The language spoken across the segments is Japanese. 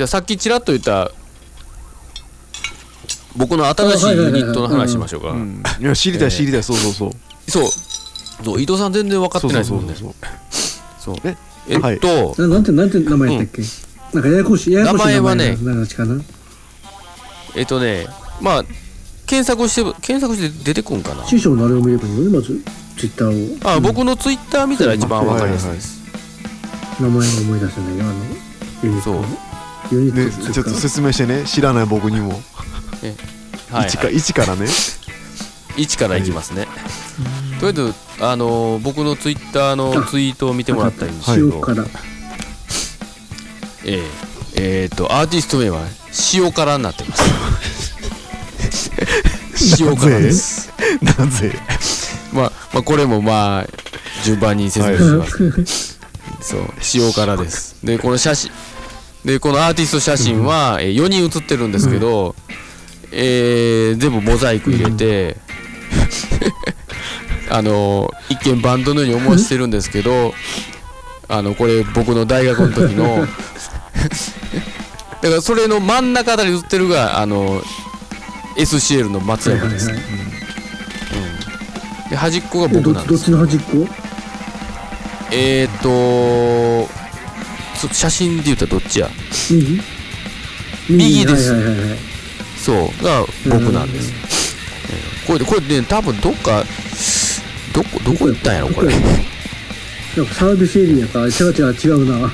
じゃあさっきちらっと言った僕の新しいユニットの話しましょうか、うん。いや知りたい知りたいそうそうそう。そう。そう伊藤さん全然分かってないですもんね。そうそうええっと、ななんてなんて名前やったっけ、なんかややこしいややこしい名前はね。えっとねまあ検索して検索して出てくんかな。師匠のあれを見ればいいよねまず。ツイッターを。あ、僕のツイッター見たら一番分かりやすいです、名前が思い出せないよあのユニットのユニねットっていうかちょっと説明してね。知らない僕にも。はい、一か一からね。1からいきますね、とりあえずあのー僕のツイッターのツイートを見てもらったらいいんですけど、塩辛。えええー、とアーティスト名は塩辛になってます。塩辛です。なぜ？まあ、まあこれもまあ順番に説明します、そう塩辛です。でこの写真でこのアーティスト写真は、えー4人写ってるんですけど、えー全部モザイク入れて、あの一見バンドのように思わせてるんですけどあのこれ僕の大学の時の だからそれの真ん中あたりに写ってるがあの SCL の松山です、はいはいはいで端っこが僕なんです。どっちの端っこ？えーとそ写真で言ったらどっちや？右？右です。はいはいはいはい。そうが僕なんです、えーこれでこれね多分どっかどこどこ行ったんやろこれ。サービスエリアか違う違う違うな。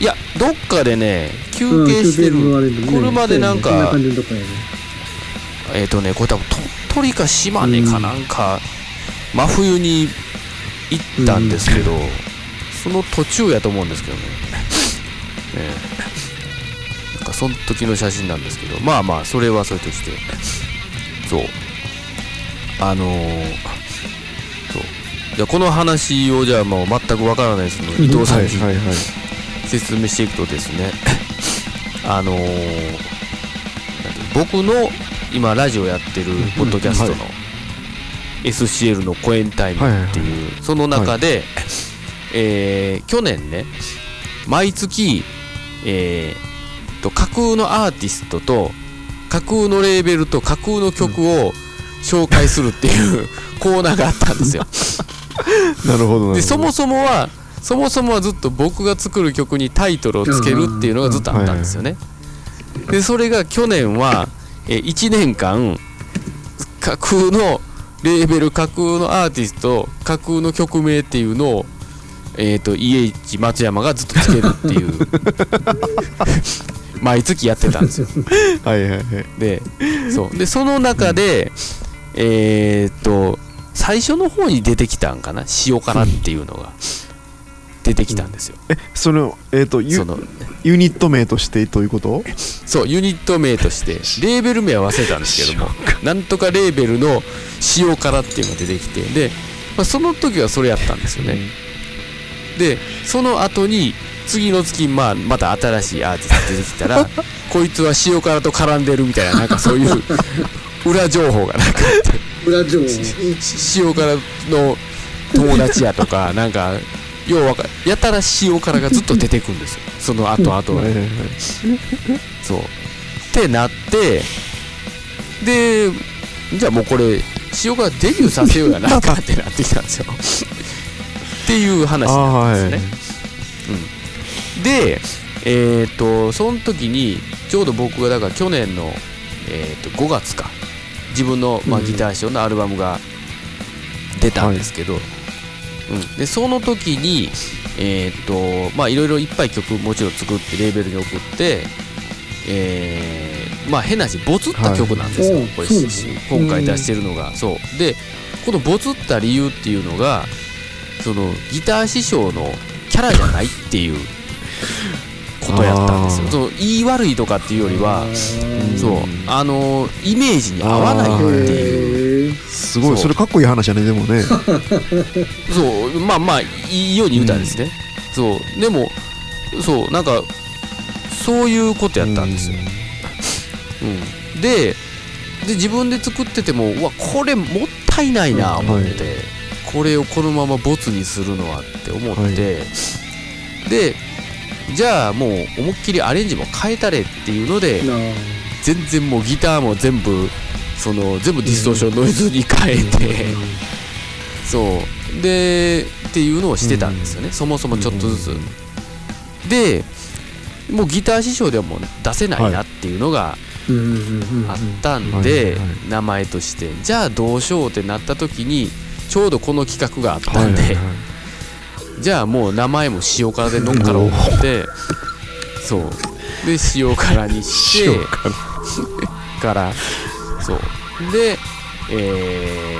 いやどっかでね休憩してる、うん車でなんかえっ、とねこれ多分鳥取か島根かなんか、真冬に行ったんですけど、その途中やと思うんですけどね、ええなんかその時の写真なんですけどまあまあそれはそれとして。そう。あのーそう。じゃあこの話をじゃあもう全くわからないその伊藤さんに。説明していくとですね。あのー僕の今ラジオやってるポッドキャストの SCL のコエンタイムっていうその中で、えー去年ね毎月、えーと架空のアーティストと架空のレーベルと架空の曲を紹介するっていう コーナーがあったんですよ。なるほどなるほどでそもそもはそもそもはずっと僕が作る曲にタイトルをつけるっていうのがずっとあったんですよね。でそれが去年は1年間架空のレーベル架空のアーティスト架空の曲名っていうのをえー、と家一松山がずっとつけるっていう。毎月やってたんですよ。はいはいはい。でそう。でその中で、えーっと最初の方に出てきたんかな？塩辛っていうのが。出てきたんですよ、えそのえっ、とユそのユニット名としてということ？そうユニット名として。レーベル名は忘れたんですけども。なんとかレーベルの塩辛っていうのが出てきて。で、まあ、その時はそれやったんですよね、でその後に次の月、まあ、また新しいアーティスト出てきたら こいつは塩辛と絡んでるみたいななんかそういう裏情報がなんか裏情報。し塩辛の友達やとかなんかようわかやたら塩辛がずっと出てくるんですよ。その後々そう。ってなってでじゃあもうこれ塩辛デビューさせようやなかってなってきたんですよっていう話なんはい。ですね、でえっ、とその時にちょうど僕がだから去年の、えー、と5月か自分の、まあ、うん。ギターショーのアルバムが出たんですけど、うん、でその時にえっ、とまあいろいろいっぱい曲もちろん作ってレーベルに送ってえーまあ変な話ボツった曲なんですよ、はいこれ今回出してるのが、そう。でこのボツった理由っていうのがそのギター師匠のキャラじゃないっていうことやったんですよ。その言い悪いとかっていうよりはうんそうあのイメージに合わないっていう。すごいそれかっこいい話やねでもね。そうまあまあいいように言うたんですね、そうでもそうなんかそういうことやったんですよ、うん、でで自分で作っててもうわこれもったいないな思って、はいこれをこのままボツにするのはって思って、でじゃあもう思いっきりアレンジも変えたれっていうので全然もうギターも全部その全部ディストーションノイズに変えてそう。でっていうのをしてたんですよね。そもそもちょっとずつ。でもうギター師匠ではもう出せないなっていうのがうん。うん。うん。うん。あったん。はいではいはい名前としてじゃあどうしようってなった時にちょうどこの企画があったんで、じゃあもう名前も塩辛で乗っかろう思ってそう。で塩辛にして塩辛。からそう。でえー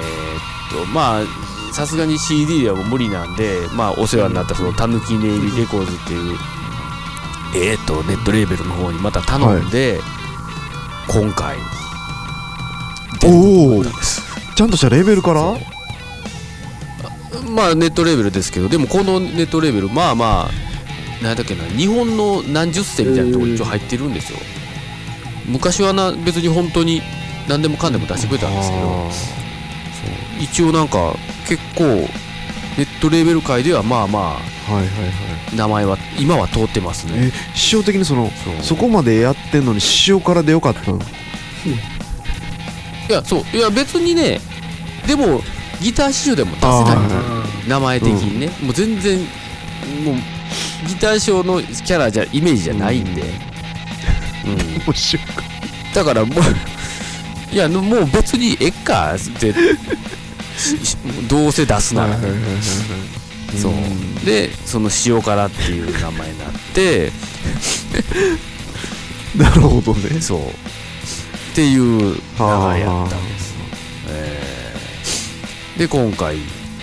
っとまあさすがに CD では無理なんでまあお世話になったそのたぬき寝入りレコーズっていうえーっとネットレーベルの方にまた頼んで、今回おおちゃんとしたレーベルから？まあネットレーベルですけどでもこのネットレーベルまあまあ何だっけな日本の何十選みたいなところに一応入ってるんですよ。昔はな別に本当に何でもかんでも出してくれたんですけど一応なんか結構ネットレーベル界ではまあまはいはいはい。あ名前は今は通ってますね。え師匠的にそのそこまでやってんのに塩辛でよかったの？いやそう。いや別にねでもギター師匠でも出せない。名前的にね、もう全然もうギターショーのキャラじゃイメージじゃないんで、うん。だからもう いやもう別にえっかってどうせ出すなら、そう。でその塩辛っていう名前になって。なるほどね。そう。っていう流れやったんです、えーで今回、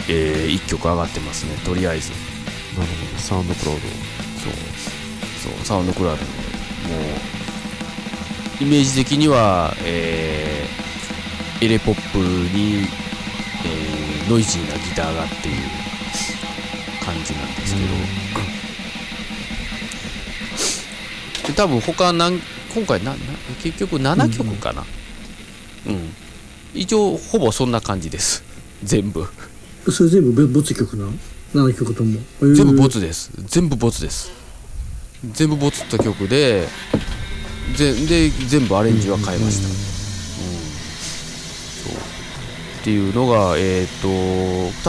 え1曲上がってますね。とりあえず。なるほど。サウンドクラウド。そう。そう。サウンドクラウド。もうイメージ的には、えーエレポップに、えーノイジーなギターがっていう感じなんですけど、で多分他なん今回なな結局7曲かな。うん、一応ほぼそんな感じです全部。それ全部ボツ曲なの？7曲とも？全部ボツツです。全部ボツです。全部ボツった曲でぜで全部アレンジは変えました、うん。そう。っていうのがえっ、と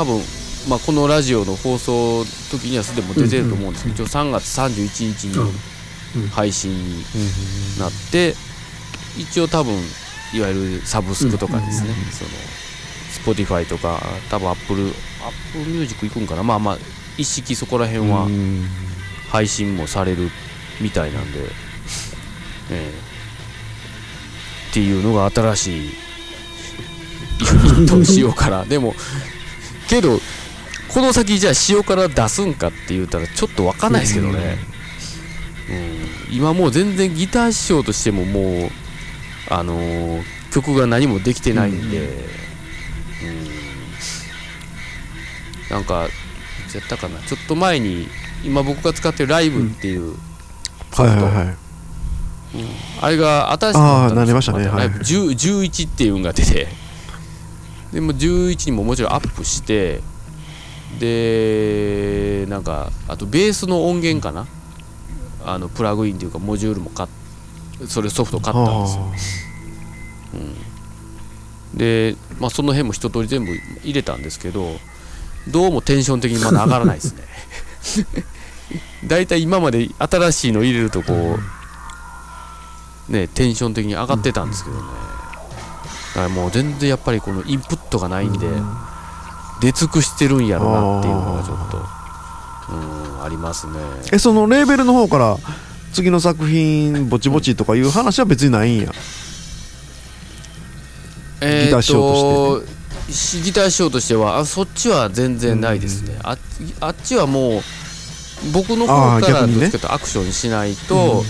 多分まあこのラジオの放送時にはすでにもう出てると思うんですけど、一応3月31日にうん。配信になって、一応多分いわゆるサブスクとかですね、その Spotify とか多分 Apple, Apple Music 行くんかな？まあまあ一式そこら辺はうん。配信もされるみたいなんで、ええ。っていうのが新しい。一頭塩辛でもけどこの先じゃあ塩辛出すんかって言ったらちょっと分かんないですけどね、うん、今もう全然ギター師匠としてももうあのー曲が何もできてないんで、うん。なんかいつやったかな。ちょっと前に今僕が使ってるライブっていう、はいはいはい。あれが新しくなったんですよ。なりましたね。はい。ライブ10 11っていうのが出て。でも11にももちろんアップしてでなんかあとベースの音源かな。あのプラグインっていうかモジュールも買っそれソフト買ったんですよで、まあ、その辺も一通り全部入れたんですけどどうもテンション的にまだ上がらないですね。だいたい今まで新しいの入れるとこうねテンション的に上がってたんですけどね。だからもう全然やっぱりこのインプットがないんで出尽くしてるんやろなっていうのがちょっとうんありますね。えそのレーベルの方から次の作品ぼちぼちとかいう話は別にないんやえギター師匠ととしてギター師匠としてはあそっちは全然ないですね、ああっちはもう僕の方からどっちかとアクションしないと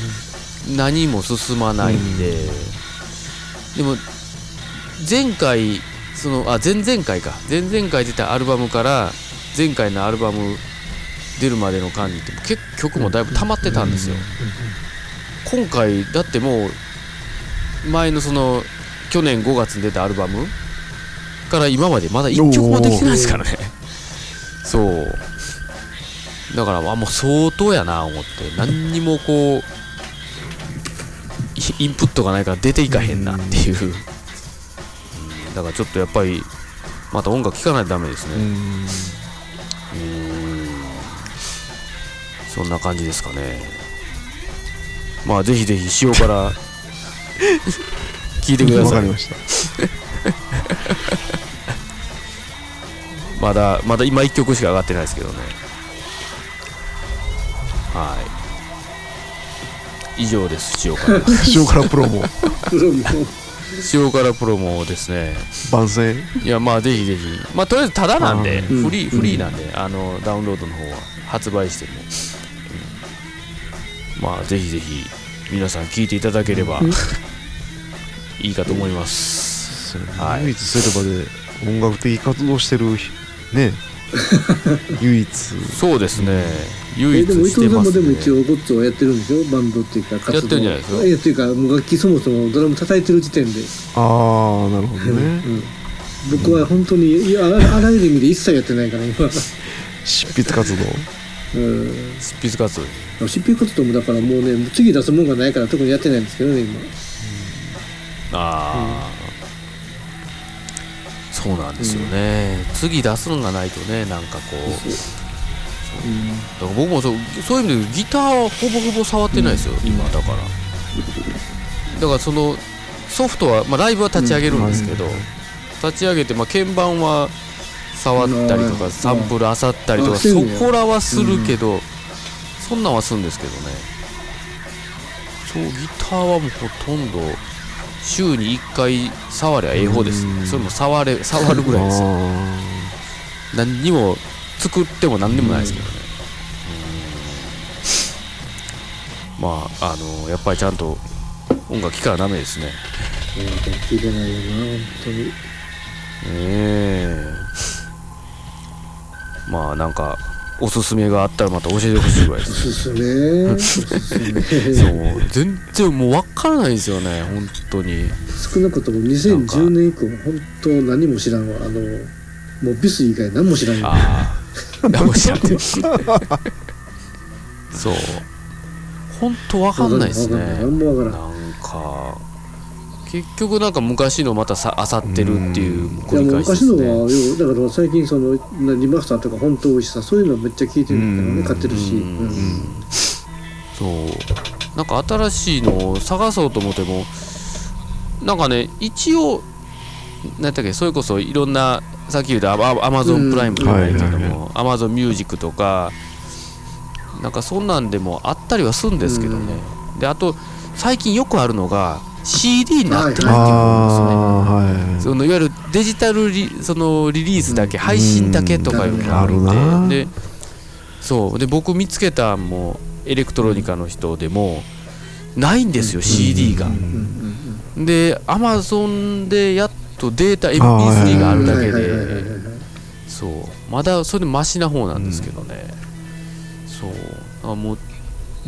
何も進まないんで、でも前回そのあ前々回か。前々回出たアルバムから前回のアルバム出るまでの間にって結構曲もだいぶ溜まってたんですよ。今回だってもう前のその去年5月に出たアルバム。から今までまだ1曲もできてないですからね。そう。だからあもう相当やな思って。何にもこうイインプットがないから出ていかへんなっていう、うん。だからちょっとやっぱりまた音楽聴かないとダメですね。うん。うん。そんな感じですかね。まあぜひぜひ塩辛 聞いてください。わかりました。まだまだ今1曲しか上がってないですけどね。はい。以上です。塩辛。塩辛プロモ。塩辛プロモですね。番宣いやまあぜひぜひ。まあとりあえずタダなんでフリーうん。フリーなんであのダウンロードの方は発売しても、うん。まあぜひぜひ皆さん聞いていただければ。うんいいかと思います。はい唯一セレバで音楽的活動してるね。唯一。そうですね。唯一えでも伊藤さんもでも一ね応ゴッツをやってるんでしょ？バンドっていうか活動。やってるんじゃないですかいやっていうかもう楽器そもそもドラム叩いてる時点で、ああなるほどね。うん。僕は本当にいやあらあらゆる意味で一切やってないから今、執筆活動。うん、執筆活動。執筆活動もだからもうね次出すもんがないから特にやってないんですけどね今ああ、そうなんですよね、次出すのがないとねなんかこう。うん。だから僕もそうそういう意味でギターはほぼほぼ触ってないですよ、今だから。だからそのソフトは、まあ、ライブは立ち上げるんですけど、立ち上げて、まあ、鍵盤は触ったりとうん。かサンプル漁ったりとかそこらはするけど、そんなんはするんですけどね。そうギターはもうほとんど週に1回触りゃええ方です、うん。それも触れ触るぐらいです。何にも作っても何にもないですけどね、うん。まああのやっぱりちゃんと音楽聴かなダメですね。聞いてないよな本当に。ええ。まあなんかおすすめがあったらまた教えてほしいぐらいでおす。すすめおすすめ。そう全然もう分からないですよね本当に。少なくとも2010年以降本当何も知らんわ。あのもうビス以外何も知らんよああ何も知らんて。そう。本当分かんないですね。何もわからん。なんか結局なんか昔のまたさ漁ってるっていういや繰りもう昔の返しですね。はよだから最近そのリマスターとか本当多いしさそういうのめっちゃ聞いてるからね買ってるし、うそう。なんか新しいのを探そうと思ってもなんかね一応何だっけそれこそいろんなさっき言ったアマゾンプライムじゃないけどうんはいはい。もアマゾンミュージックとかなんかそんなんでもあったりはするんですけどね、であと最近よくあるのが CD になってないっていうのがあるんですね。い。そのいわゆるデジタルリそのリリースだけ、配信だけとかいうのがあるんででそう。で僕見つけたんもエレクトロニカの人でもないんですよ、CD が、でアマゾンでやっとデータ MP3 があるだけで。そう。まだそれマシな方なんですけどね、そう。あもう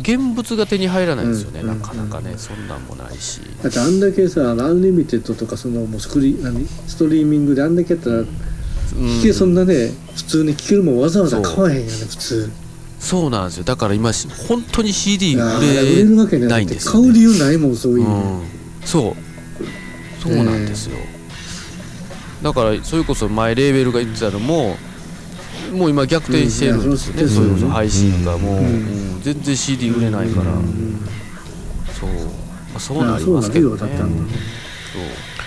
現物が手に入らないんですよね、うん。なかなかねそんなんもないし、だってあんだけさ Unlimited とかそのもうスクリ何？ストリーミングであんだけやったらうん。聞けそんなね普通に聞けるもんわざわざ買わへんよね普通。そうなんですよ。だから今し本当に CD 売れるわけれなないいんですよ、ね。買う理由ないもんそういう。の、うん、そう。そうなんですよ、だからそれこそ前レーベルが言ってたのももう今逆転してる。ん。ですよね、うんそれこそ配信がもう、全然 CD 売れないから、そう、まあ、そうなりますけどね。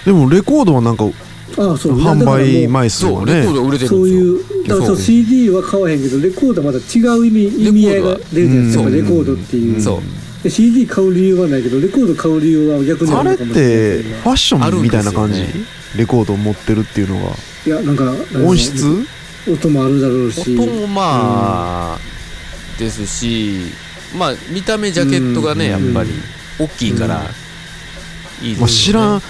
でもレコードはなんかああそう。販売前枚数そう。はねレコード売れてるそういうだからそう。CD は買わへんけどレコードはまた違う意味意味合いが出るじゃないですかうん。レコードっていう、そう。で CD 買う理由はないけどレコード買う理由は逆にあれっるのかもしれてないファッションみたいな感じ、レコードを持ってるっていうのがいやなんかなんか音質？音もあるだろうし。音もまあ、ですしまあ見た目ジャケットがね、うん。やっぱり大きいからいいですよね、まあ、知らん、うん。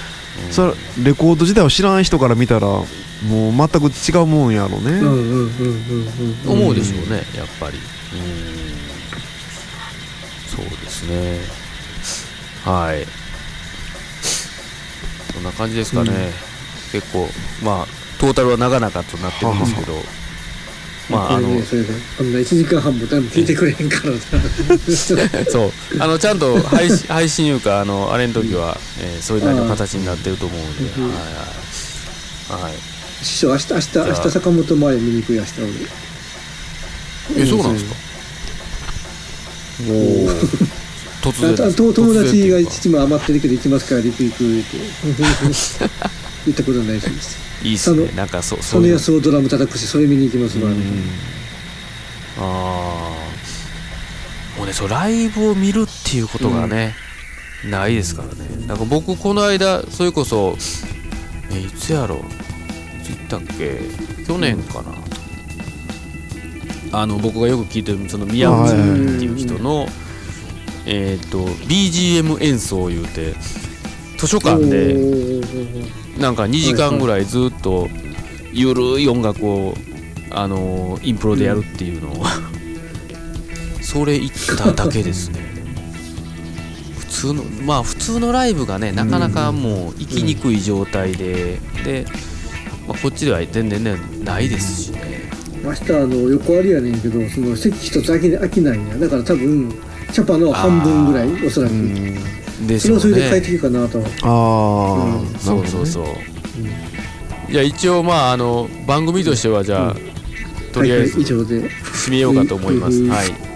それレコード自体を知らん人から見たらもう全く違うもんやろね、うんうんうんうんうん思うでしょうね、やっぱり。うん。そうですね。はい。そんな感じですかね。結構、まあ、トータルは長々となってるんですけど、まああのそれでこんな1時間半も誰も聞いてくれへんからな。そう。あのちゃんと配信 配信いうかあのあれの時は、えーそういうなりの形になってると思うんで、うん。はいはいはい。師匠明日明日明日坂本前見に行くよ明日俺えそうなんですか？おお 突然友友達が父も余ってるけど行きますから行く行く言って。言ったことないしいいっすね。そなんかそうその。やつをドラム叩くしそれ見に行きますわ、うん。ああもうねそうライブを見るっていうことがね、ないですからね。なんか僕この間それこそえいつやろいつ行ったっけ？去年かな、あの僕がよく聞いてるその宮内っていう人のえっ、と BGM 演奏を言うて図書館でなんか2時間ぐらいずっとゆるい音楽を、あのーインプロでやるっていうのを、それ行っただけですね。普通のまあ普通のライブがねなかなかもう行きにくい状態で、で、まあ、こっちでは全然ねないですしね。明日あの横ありやねんけどその席一つ空き空きないんや。だから多分キャパの半分ぐらいおそらくでしょうそれはそれで快ね適かなと。ああ、うん。そうそうそう、いや一応まああの番組としてはじゃあ、とりあえず以上で。締めようかと思います、うん。はい